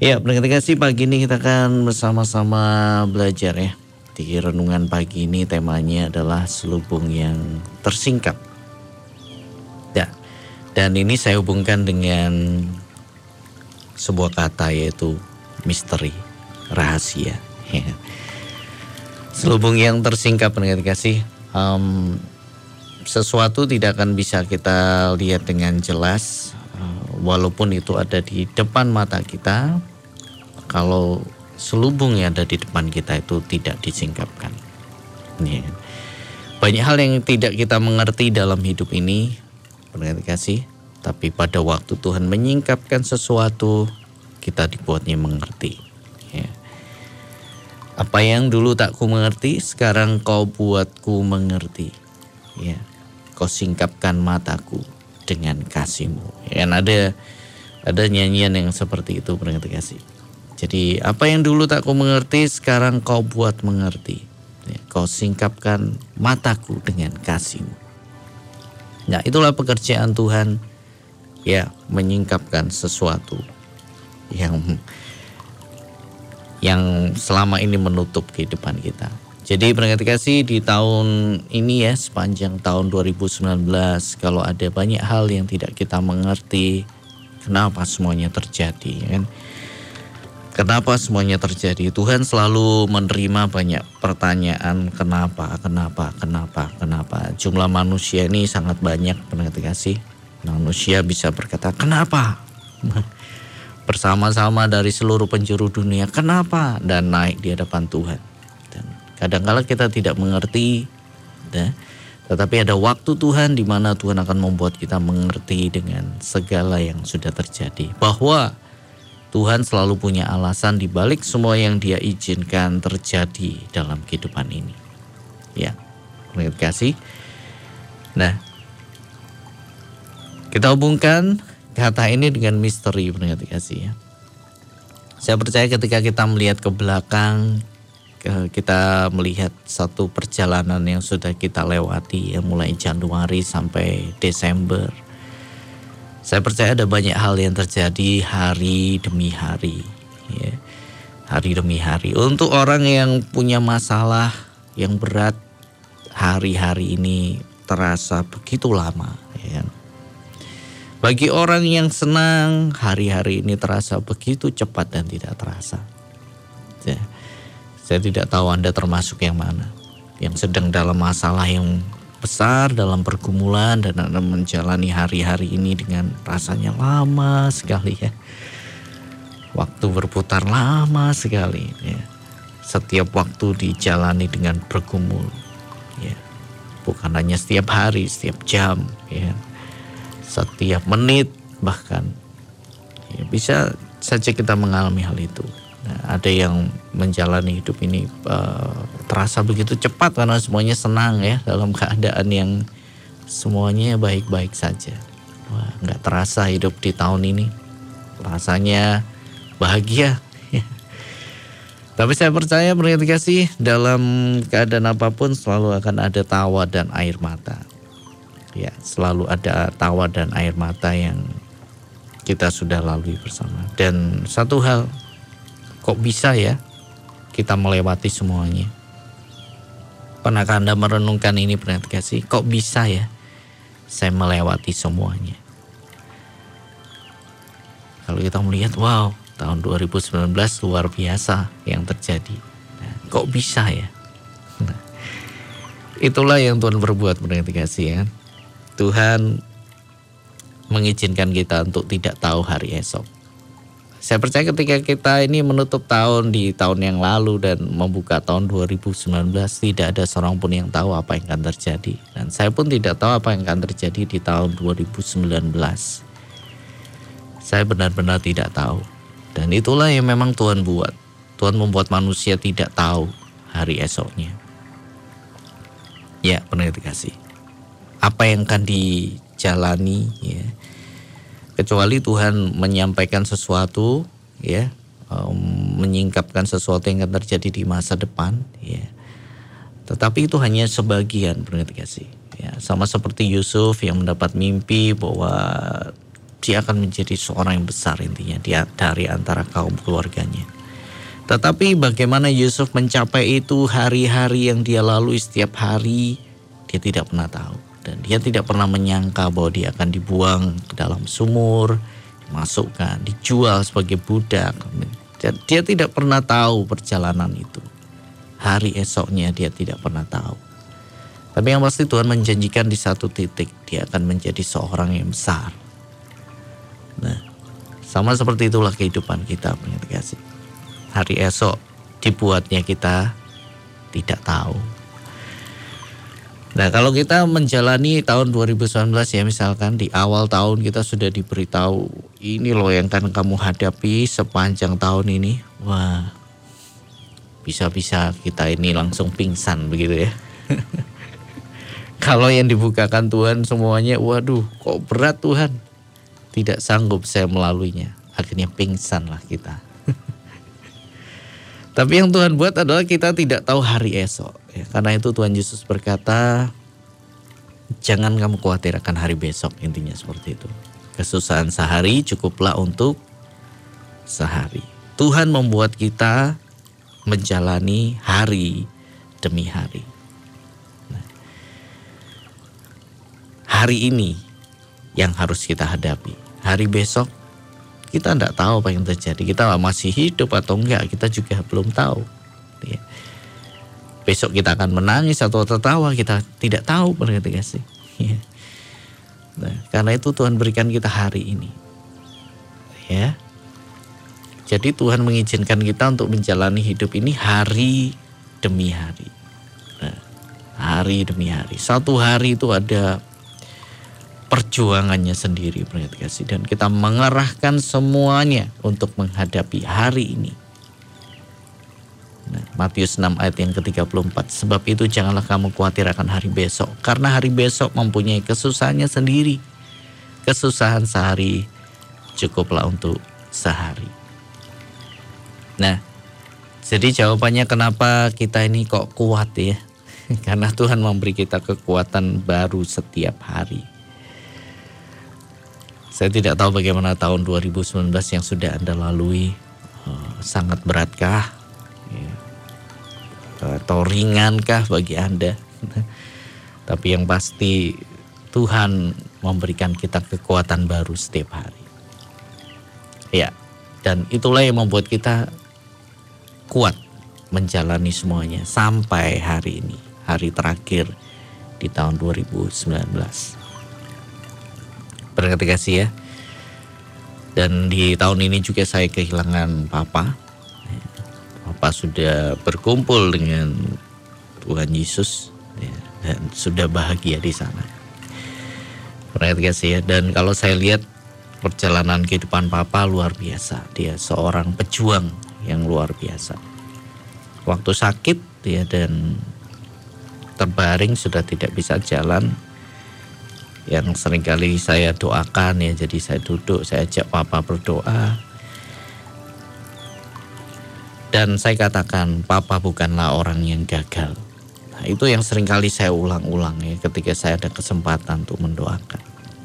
Ya, pendengar kasih pagi ini kita akan bersama-sama belajar ya. Di renungan pagi ini temanya adalah selubung yang tersingkap. Ya, dan ini saya hubungkan dengan sebuah kata yaitu misteri, rahasia. Ya. Selubung yang tersingkap pendengar kasih. Um, sesuatu tidak akan bisa kita lihat dengan jelas uh, walaupun itu ada di depan mata kita kalau selubung yang ada di depan kita itu tidak disingkapkan. Ya. Banyak hal yang tidak kita mengerti dalam hidup ini, pendengar kasih, tapi pada waktu Tuhan menyingkapkan sesuatu, kita dibuatnya mengerti. Ya. Apa yang dulu tak ku mengerti, sekarang kau buatku mengerti. Ya. Kau singkapkan mataku dengan kasihmu. Ya, kan ada ada nyanyian yang seperti itu, kasih. Jadi apa yang dulu tak ku mengerti sekarang kau buat mengerti. Ya, kau singkapkan mataku dengan kasihmu. Nah itulah pekerjaan Tuhan ya menyingkapkan sesuatu yang yang selama ini menutup kehidupan kita. Jadi pendengar kasih di tahun ini ya sepanjang tahun 2019 kalau ada banyak hal yang tidak kita mengerti kenapa semuanya terjadi ya kan Kenapa semuanya terjadi? Tuhan selalu menerima banyak pertanyaan kenapa, kenapa, kenapa, kenapa. Jumlah manusia ini sangat banyak pendengar kasih. Manusia bisa berkata kenapa? Bersama-sama dari seluruh penjuru dunia kenapa? Dan naik di hadapan Tuhan. Dan kadang-kala kita tidak mengerti. Ya. Tetapi ada waktu Tuhan di mana Tuhan akan membuat kita mengerti dengan segala yang sudah terjadi. Bahwa Tuhan selalu punya alasan di balik semua yang Dia izinkan terjadi dalam kehidupan ini. Ya, terima kasih. Nah, kita hubungkan kata ini dengan misteri, terima kasih ya. Saya percaya ketika kita melihat ke belakang, kita melihat satu perjalanan yang sudah kita lewati, ya mulai Januari sampai Desember saya percaya ada banyak hal yang terjadi hari demi hari, ya. hari demi hari. Untuk orang yang punya masalah yang berat, hari-hari ini terasa begitu lama. Ya. Bagi orang yang senang, hari-hari ini terasa begitu cepat dan tidak terasa. Ya. Saya tidak tahu Anda termasuk yang mana. Yang sedang dalam masalah yang besar dalam pergumulan dan Anda menjalani hari-hari ini dengan rasanya lama sekali ya. Waktu berputar lama sekali ya. Setiap waktu dijalani dengan bergumul ya. Bukan hanya setiap hari, setiap jam ya. Setiap menit bahkan ya, bisa saja kita mengalami hal itu. Ada yang menjalani hidup ini uh, terasa begitu cepat karena semuanya senang ya dalam keadaan yang semuanya baik-baik saja. Wah, nggak terasa hidup di tahun ini. Rasanya bahagia. Tapi saya percaya kasih dalam keadaan apa pun selalu akan ada tawa dan air mata. Ya, selalu ada tawa dan air mata yang kita sudah lalui bersama. Dan satu hal Kok bisa ya kita melewati semuanya? Pernahkah Anda merenungkan ini pernah sih? Kok bisa ya saya melewati semuanya? Kalau kita melihat, wow, tahun 2019 luar biasa yang terjadi. Nah, kok bisa ya? Nah, itulah yang Tuhan berbuat pernah kasih ya. Tuhan mengizinkan kita untuk tidak tahu hari esok. Saya percaya ketika kita ini menutup tahun di tahun yang lalu dan membuka tahun 2019 tidak ada seorang pun yang tahu apa yang akan terjadi dan saya pun tidak tahu apa yang akan terjadi di tahun 2019. Saya benar-benar tidak tahu dan itulah yang memang Tuhan buat. Tuhan membuat manusia tidak tahu hari esoknya. Ya, benar dikasih. Apa yang akan dijalani ya kecuali Tuhan menyampaikan sesuatu ya menyingkapkan sesuatu yang akan terjadi di masa depan ya. Tetapi itu hanya sebagian kasih ya sama seperti Yusuf yang mendapat mimpi bahwa dia akan menjadi seorang yang besar intinya dia dari antara kaum keluarganya. Tetapi bagaimana Yusuf mencapai itu hari-hari yang dia lalui setiap hari dia tidak pernah tahu dan dia tidak pernah menyangka bahwa dia akan dibuang ke dalam sumur, dimasukkan, dijual sebagai budak. Dia tidak pernah tahu perjalanan itu. Hari esoknya dia tidak pernah tahu. Tapi yang pasti Tuhan menjanjikan di satu titik dia akan menjadi seorang yang besar. Nah, sama seperti itulah kehidupan kita, kasih. Hari esok dibuatnya kita tidak tahu. Nah kalau kita menjalani tahun 2019 ya misalkan di awal tahun kita sudah diberitahu ini loh yang akan kamu hadapi sepanjang tahun ini. Wah bisa-bisa kita ini langsung pingsan begitu ya. Kalau yang dibukakan Tuhan semuanya, waduh kok berat Tuhan. Tidak sanggup saya melaluinya. Akhirnya pingsan lah kita. Tapi yang Tuhan buat adalah kita tidak tahu hari esok. Ya, karena itu Tuhan Yesus berkata, jangan kamu khawatir akan hari besok. Intinya seperti itu. Kesusahan sehari cukuplah untuk sehari. Tuhan membuat kita menjalani hari demi hari. hari ini yang harus kita hadapi. Hari besok kita tidak tahu apa yang terjadi. Kita masih hidup atau enggak, kita juga belum tahu. Ya. Besok kita akan menangis atau tertawa, kita tidak tahu ketika sih. Ya. Nah, karena itu Tuhan berikan kita hari ini. Ya. Jadi Tuhan mengizinkan kita untuk menjalani hidup ini hari demi hari. Nah, hari demi hari. Satu hari itu ada perjuangannya sendiri kasih dan kita mengerahkan semuanya untuk menghadapi hari ini. Matius 6 ayat yang ke-34 Sebab itu janganlah kamu khawatir akan hari besok Karena hari besok mempunyai kesusahannya sendiri Kesusahan sehari cukuplah untuk sehari Nah jadi jawabannya kenapa kita ini kok kuat ya Karena Tuhan memberi kita kekuatan baru setiap hari saya tidak tahu bagaimana tahun 2019 yang sudah Anda lalui. Uh, sangat beratkah? Ya. Atau ringankah bagi Anda? Tapi yang pasti Tuhan memberikan kita kekuatan baru setiap hari. Ya, dan itulah yang membuat kita kuat menjalani semuanya sampai hari ini, hari terakhir di tahun 2019 berkati kasih ya. Dan di tahun ini juga saya kehilangan papa. Papa sudah berkumpul dengan Tuhan Yesus ya, dan sudah bahagia di sana. Berkati kasih ya. Dan kalau saya lihat perjalanan kehidupan papa luar biasa. Dia seorang pejuang yang luar biasa. Waktu sakit ya dan terbaring sudah tidak bisa jalan yang sering kali saya doakan ya jadi saya duduk saya ajak papa berdoa dan saya katakan papa bukanlah orang yang gagal nah, itu yang sering kali saya ulang-ulang ya ketika saya ada kesempatan untuk mendoakan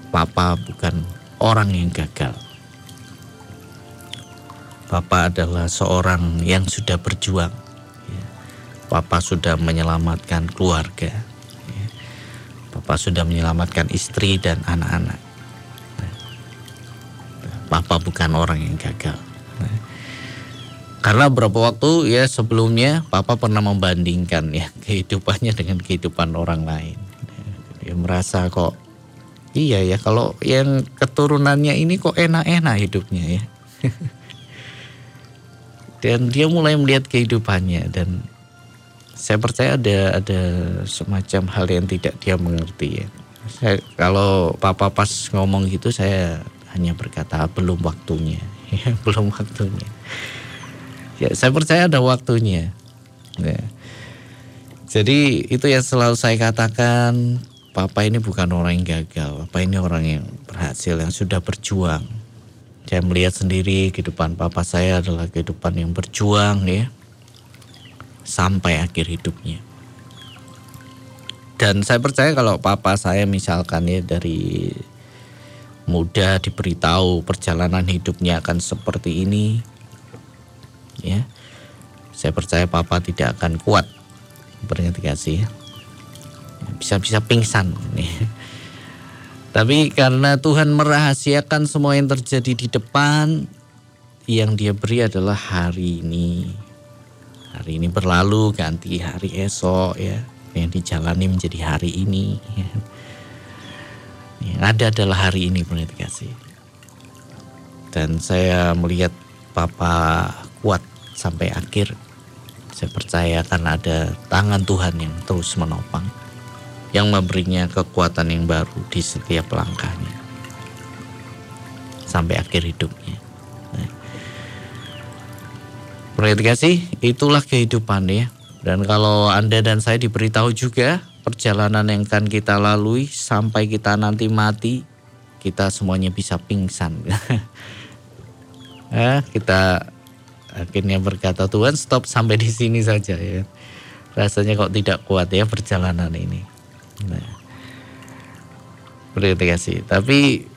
papa bukan orang yang gagal papa adalah seorang yang sudah berjuang ya. papa sudah menyelamatkan keluarga Bapak sudah menyelamatkan istri dan anak-anak. Bapak bukan orang yang gagal. Karena beberapa waktu ya sebelumnya Papa pernah membandingkan ya kehidupannya dengan kehidupan orang lain. Dia merasa kok iya ya kalau yang keturunannya ini kok enak-enak hidupnya ya. dan dia mulai melihat kehidupannya dan saya percaya ada ada semacam hal yang tidak dia mengerti ya. Saya, kalau papa pas ngomong gitu saya hanya berkata belum waktunya, ya, belum waktunya. Ya, saya percaya ada waktunya. Ya. Jadi itu yang selalu saya katakan, papa ini bukan orang yang gagal, papa ini orang yang berhasil, yang sudah berjuang. Saya melihat sendiri kehidupan papa saya adalah kehidupan yang berjuang ya sampai akhir hidupnya. Dan saya percaya kalau papa saya misalkan ya dari mudah diberitahu perjalanan hidupnya akan seperti ini ya. Saya percaya papa tidak akan kuat berarti kasih bisa-bisa pingsan nih tapi karena Tuhan merahasiakan semua yang terjadi di depan yang dia beri adalah hari ini. Hari ini berlalu ganti hari esok ya. Yang dijalani menjadi hari ini. Ya. yang ada adalah hari ini peneliti kasih dan saya melihat papa kuat sampai akhir saya percaya akan ada tangan Tuhan yang terus menopang yang memberinya kekuatan yang baru di setiap langkahnya sampai akhir hidupnya. Nah. kasih, itulah kehidupan ya. Dan kalau Anda dan saya diberitahu juga perjalanan yang akan kita lalui sampai kita nanti mati, kita semuanya bisa pingsan. eh, kita akhirnya berkata Tuhan stop sampai di sini saja ya. Rasanya kok tidak kuat ya perjalanan ini. Nah, kasih. Tapi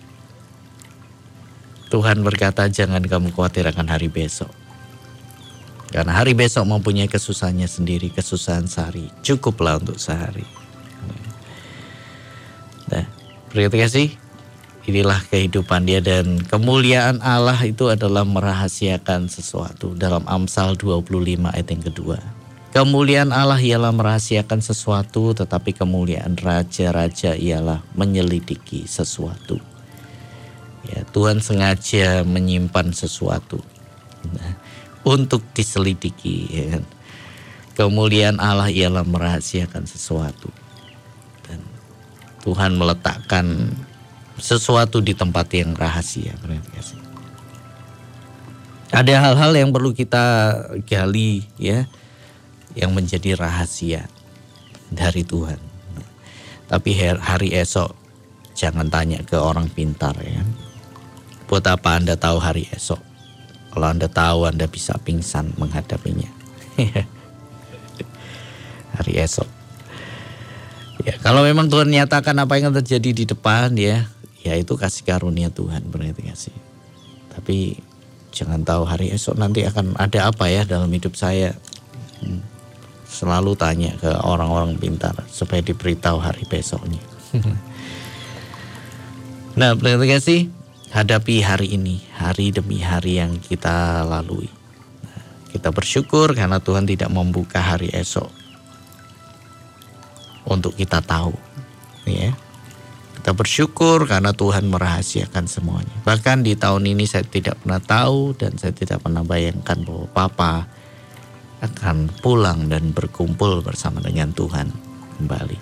Tuhan berkata jangan kamu khawatir akan hari besok. Karena hari besok mempunyai kesusahannya sendiri, kesusahan sehari. Cukuplah untuk sehari. Nah, berarti sih inilah kehidupan dia dan kemuliaan Allah itu adalah merahasiakan sesuatu dalam Amsal 25 ayat yang kedua. Kemuliaan Allah ialah merahasiakan sesuatu tetapi kemuliaan raja-raja ialah menyelidiki sesuatu. Ya, Tuhan sengaja menyimpan sesuatu. Nah, untuk diselidiki. Ya kan? Kemuliaan Allah ialah merahasiakan sesuatu. Dan Tuhan meletakkan sesuatu di tempat yang rahasia. Ada hal-hal yang perlu kita gali ya, yang menjadi rahasia dari Tuhan. Tapi hari esok jangan tanya ke orang pintar ya. Buat apa Anda tahu hari esok? Kalau Anda tahu Anda bisa pingsan menghadapinya. Hari esok. Ya, kalau memang Tuhan nyatakan apa yang terjadi di depan ya, ya itu kasih karunia Tuhan berarti kasih. Tapi jangan tahu hari esok nanti akan ada apa ya dalam hidup saya. Hmm. Selalu tanya ke orang-orang pintar supaya diberitahu hari besoknya. nah, berarti kasih hadapi hari ini, hari demi hari yang kita lalui. kita bersyukur karena Tuhan tidak membuka hari esok untuk kita tahu, ya. Kita bersyukur karena Tuhan merahasiakan semuanya. Bahkan di tahun ini saya tidak pernah tahu dan saya tidak pernah bayangkan bahwa Papa akan pulang dan berkumpul bersama dengan Tuhan kembali.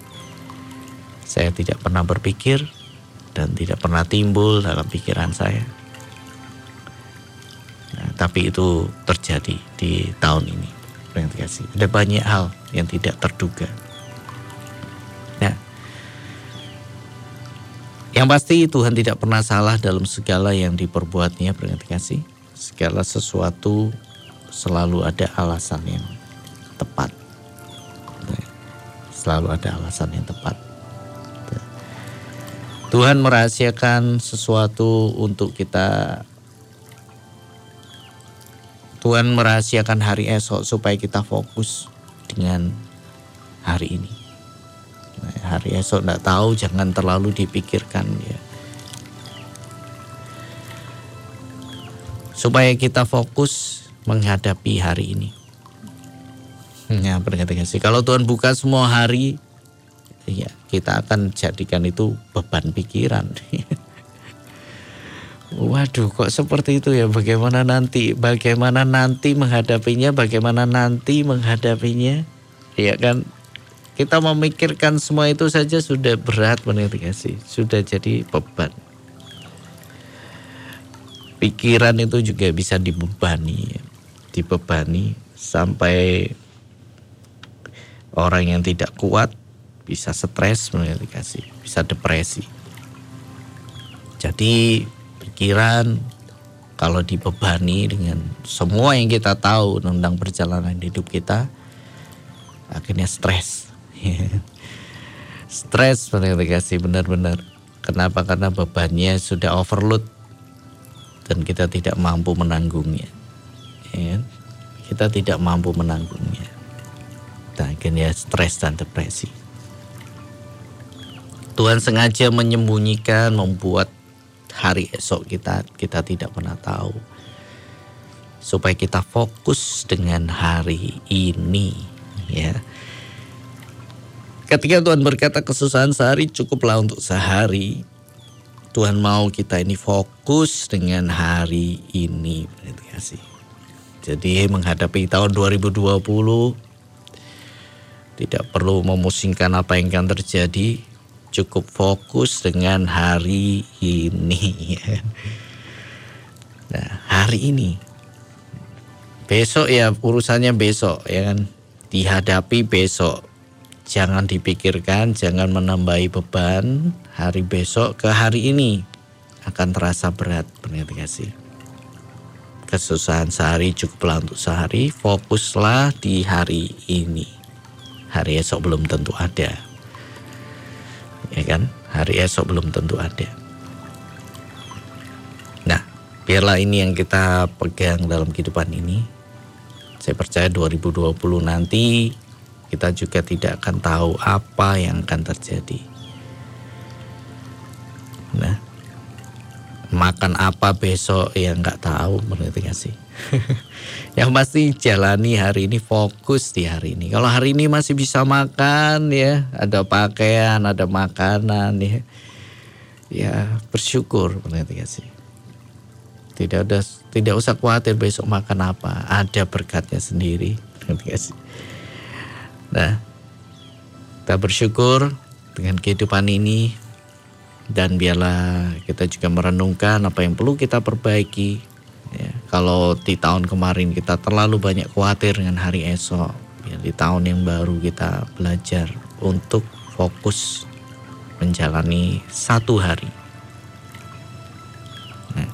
Saya tidak pernah berpikir dan tidak pernah timbul dalam pikiran saya. Nah, tapi itu terjadi di tahun ini. Ada banyak hal yang tidak terduga. Yang pasti Tuhan tidak pernah salah dalam segala yang diperbuatnya, kasih. Segala sesuatu selalu ada alasan yang tepat. Selalu ada alasan yang tepat. Tuhan merahasiakan sesuatu untuk kita Tuhan merahasiakan hari esok supaya kita fokus dengan hari ini. Hari esok tidak tahu jangan terlalu dipikirkan ya. Supaya kita fokus menghadapi hari ini. Ya, berkata sih. Kalau Tuhan buka semua hari, ya kita akan jadikan itu beban pikiran. Waduh, kok seperti itu ya? Bagaimana nanti? Bagaimana nanti menghadapinya? Bagaimana nanti menghadapinya? Ya kan? Kita memikirkan semua itu saja sudah berat sih? Sudah jadi beban. Pikiran itu juga bisa dibebani, dibebani sampai orang yang tidak kuat bisa stres dikasih, bisa depresi. Jadi pikiran kalau dibebani dengan semua yang kita tahu tentang perjalanan hidup kita, akhirnya stres. stres dikasih benar-benar Kenapa? Karena bebannya sudah overload dan kita tidak mampu menanggungnya. Ya, kita tidak mampu menanggungnya. Nah, akhirnya stres dan depresi. Tuhan sengaja menyembunyikan, membuat hari esok kita kita tidak pernah tahu. Supaya kita fokus dengan hari ini, ya. Ketika Tuhan berkata kesusahan sehari cukuplah untuk sehari, Tuhan mau kita ini fokus dengan hari ini. Jadi menghadapi tahun 2020 tidak perlu memusingkan apa yang akan terjadi, cukup fokus dengan hari ini. Nah, hari ini. Besok ya urusannya besok ya kan. Dihadapi besok jangan dipikirkan, jangan menambahi beban hari besok ke hari ini akan terasa berat pengerti kasih. Kesusahan sehari cukuplah untuk sehari, fokuslah di hari ini. Hari esok belum tentu ada. Ya kan? Hari esok belum tentu ada. Nah, biarlah ini yang kita pegang dalam kehidupan ini. Saya percaya 2020 nanti kita juga tidak akan tahu apa yang akan terjadi. Nah, makan apa besok ya nggak tahu mengerti gak sih? yang pasti jalani hari ini fokus di hari ini. Kalau hari ini masih bisa makan ya, ada pakaian, ada makanan ya, ya bersyukur mengerti gak sih? Tidak ada, tidak usah khawatir besok makan apa, ada berkatnya sendiri, mengerti gak sih? Nah, kita bersyukur dengan kehidupan ini dan biarlah kita juga merenungkan apa yang perlu kita perbaiki. Ya, kalau di tahun kemarin kita terlalu banyak khawatir dengan hari esok, ya, di tahun yang baru kita belajar untuk fokus menjalani satu hari. Nah,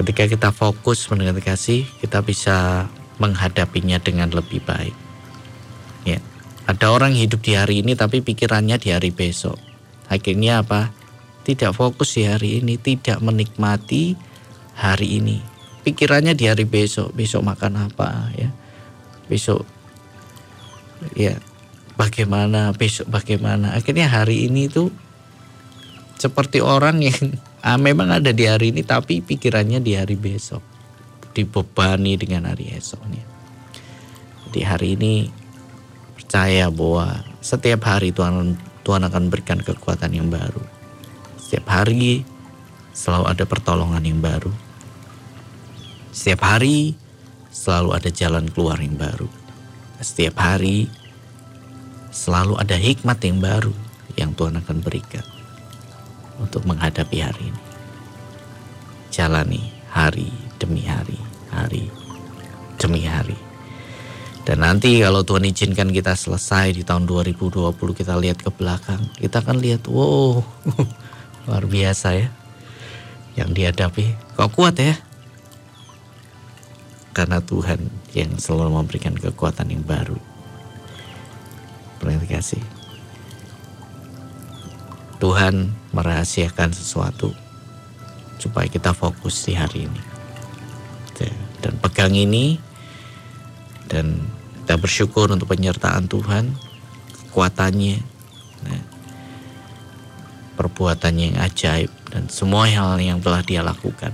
ketika kita fokus mendengar kasih, kita bisa menghadapinya dengan lebih baik. Ada orang hidup di hari ini tapi pikirannya di hari besok. Akhirnya apa? Tidak fokus di hari ini, tidak menikmati hari ini. Pikirannya di hari besok, besok makan apa ya. Besok ya bagaimana, besok bagaimana. Akhirnya hari ini itu seperti orang yang ah, memang ada di hari ini tapi pikirannya di hari besok. Dibebani dengan hari esoknya. Di hari ini percaya bahwa setiap hari Tuhan Tuhan akan berikan kekuatan yang baru. Setiap hari selalu ada pertolongan yang baru. Setiap hari selalu ada jalan keluar yang baru. Setiap hari selalu ada hikmat yang baru yang Tuhan akan berikan untuk menghadapi hari ini. Jalani hari demi hari, hari demi hari. Dan nanti kalau Tuhan izinkan kita selesai di tahun 2020 kita lihat ke belakang, kita akan lihat wow luar biasa ya yang dihadapi. Kok kuat ya? Karena Tuhan yang selalu memberikan kekuatan yang baru. Terima kasih. Tuhan merahasiakan sesuatu supaya kita fokus di hari ini. Dan pegang ini dan kita bersyukur untuk penyertaan Tuhan, kekuatannya, nah, perbuatannya yang ajaib dan semua hal yang telah dia lakukan.